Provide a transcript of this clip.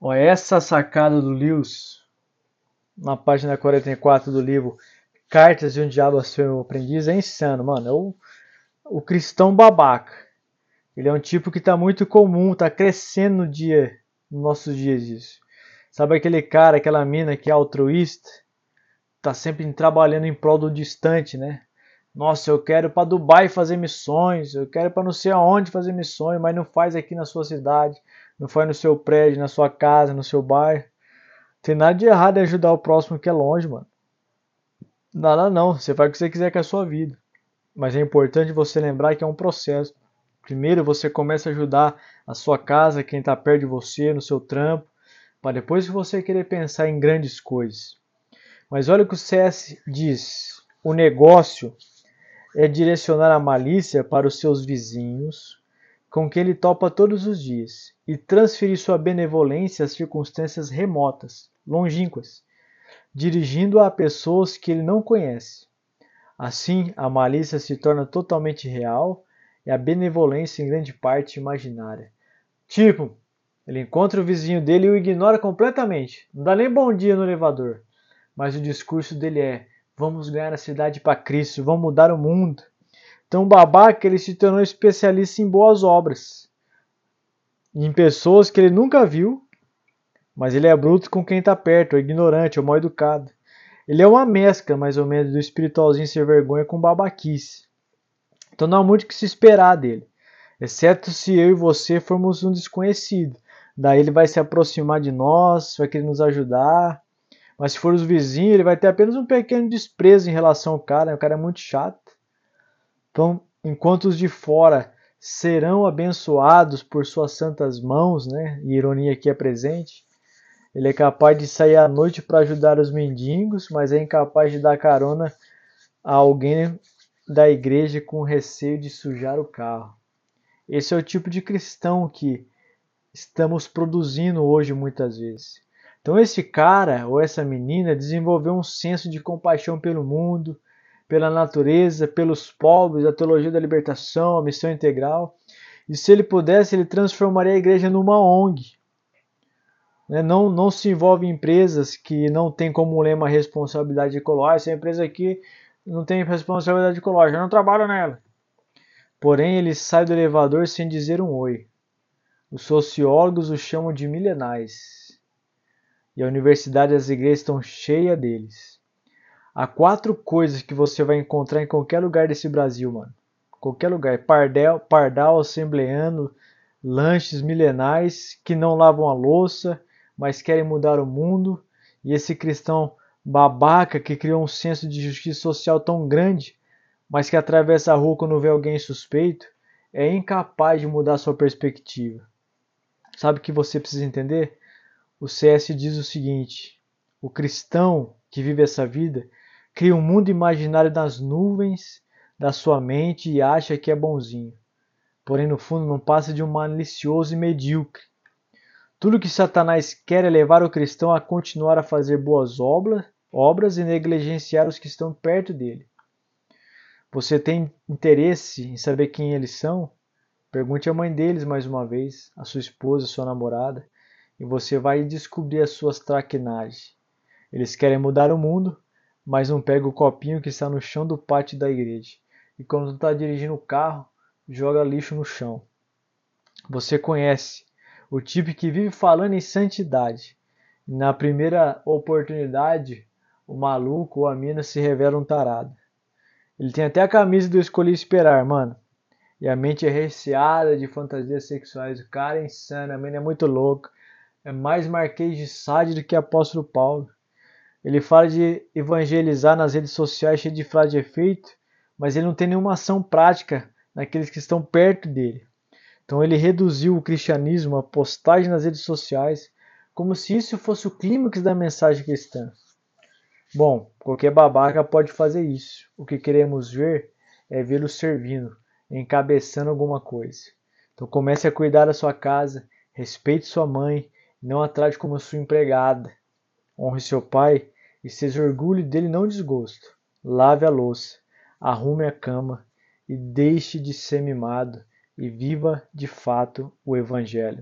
Ó, essa sacada do Lewis, na página 44 do livro Cartas de um Diabo a Seu Aprendiz, é insano, mano. É o, o cristão babaca. Ele é um tipo que está muito comum, está crescendo no dia, nos nossos dias isso. Sabe aquele cara, aquela mina que é altruísta, tá sempre trabalhando em prol do distante, né? Nossa, eu quero para Dubai fazer missões, eu quero para não sei aonde fazer missões, mas não faz aqui na sua cidade, não faz no seu prédio, na sua casa, no seu bairro. Tem nada de errado em ajudar o próximo que é longe, mano. Nada não, você faz o que você quiser com a sua vida. Mas é importante você lembrar que é um processo. Primeiro você começa a ajudar a sua casa, quem está perto de você, no seu trampo, para depois você querer pensar em grandes coisas. Mas olha o que o CS diz: o negócio é direcionar a malícia para os seus vizinhos, com quem ele topa todos os dias, e transferir sua benevolência às circunstâncias remotas, longínquas, dirigindo-a a pessoas que ele não conhece. Assim, a malícia se torna totalmente real e a benevolência em grande parte imaginária. Tipo, ele encontra o vizinho dele e o ignora completamente. Não dá nem bom dia no elevador. Mas o discurso dele é: vamos ganhar a cidade para Cristo, vamos mudar o mundo. Então, o babaca ele se tornou especialista em boas obras, em pessoas que ele nunca viu, mas ele é bruto com quem está perto, é ignorante, é mal educado. Ele é uma mescla, mais ou menos, do espiritualzinho sem vergonha com babaquice. Então não há muito que se esperar dele, exceto se eu e você formos um desconhecido. Daí ele vai se aproximar de nós, vai querer nos ajudar. Mas se for os vizinhos, ele vai ter apenas um pequeno desprezo em relação ao cara. O cara é muito chato. Então, enquanto os de fora serão abençoados por suas santas mãos, né? E ironia aqui é presente. Ele é capaz de sair à noite para ajudar os mendigos, mas é incapaz de dar carona a alguém da igreja com receio de sujar o carro. Esse é o tipo de cristão que estamos produzindo hoje muitas vezes. Então esse cara ou essa menina desenvolveu um senso de compaixão pelo mundo, pela natureza, pelos pobres, a teologia da libertação, a missão integral. E se ele pudesse, ele transformaria a igreja numa ONG. Né? Não, não se envolve em empresas que não têm como lema responsabilidade ecológica. Essa empresa aqui não tem responsabilidade ecológica, eu não trabalho nela. Porém, ele sai do elevador sem dizer um oi. Os sociólogos o chamam de milenais. E a universidade e as igrejas estão cheias deles. Há quatro coisas que você vai encontrar em qualquer lugar desse Brasil, mano. Qualquer lugar. Pardal, pardal assembleano, lanches milenais que não lavam a louça, mas querem mudar o mundo. E esse cristão babaca que criou um senso de justiça social tão grande, mas que atravessa a rua quando vê alguém suspeito, é incapaz de mudar sua perspectiva. Sabe o que você precisa entender? O CS diz o seguinte: o cristão que vive essa vida cria um mundo imaginário nas nuvens da sua mente e acha que é bonzinho. Porém, no fundo, não passa de um malicioso e medíocre tudo que Satanás quer é levar o cristão a continuar a fazer boas obras, obras e negligenciar os que estão perto dele. Você tem interesse em saber quem eles são? Pergunte à mãe deles mais uma vez, a sua esposa, a sua namorada, e você vai descobrir as suas traquinagens. Eles querem mudar o mundo, mas não pega o copinho que está no chão do pátio da igreja. E quando está dirigindo o carro, joga lixo no chão. Você conhece o tipo que vive falando em santidade. Na primeira oportunidade, o maluco ou a mina se revela um tarado. Ele tem até a camisa do Escolhi Esperar, mano. E a mente é recheada de fantasias sexuais. O cara é insano, a mina é muito louca. É mais Marquês de Sade do que Apóstolo Paulo. Ele fala de evangelizar nas redes sociais cheio de frase de efeito, mas ele não tem nenhuma ação prática naqueles que estão perto dele. Então ele reduziu o cristianismo a postagem nas redes sociais, como se isso fosse o clímax da mensagem cristã. Bom, qualquer babaca pode fazer isso. O que queremos ver é vê-lo servindo, encabeçando alguma coisa. Então comece a cuidar da sua casa, respeite sua mãe, não a trate como sua empregada. Honre seu pai e seja orgulho dele não desgosto. Lave a louça, arrume a cama e deixe de ser mimado e viva de fato o Evangelho.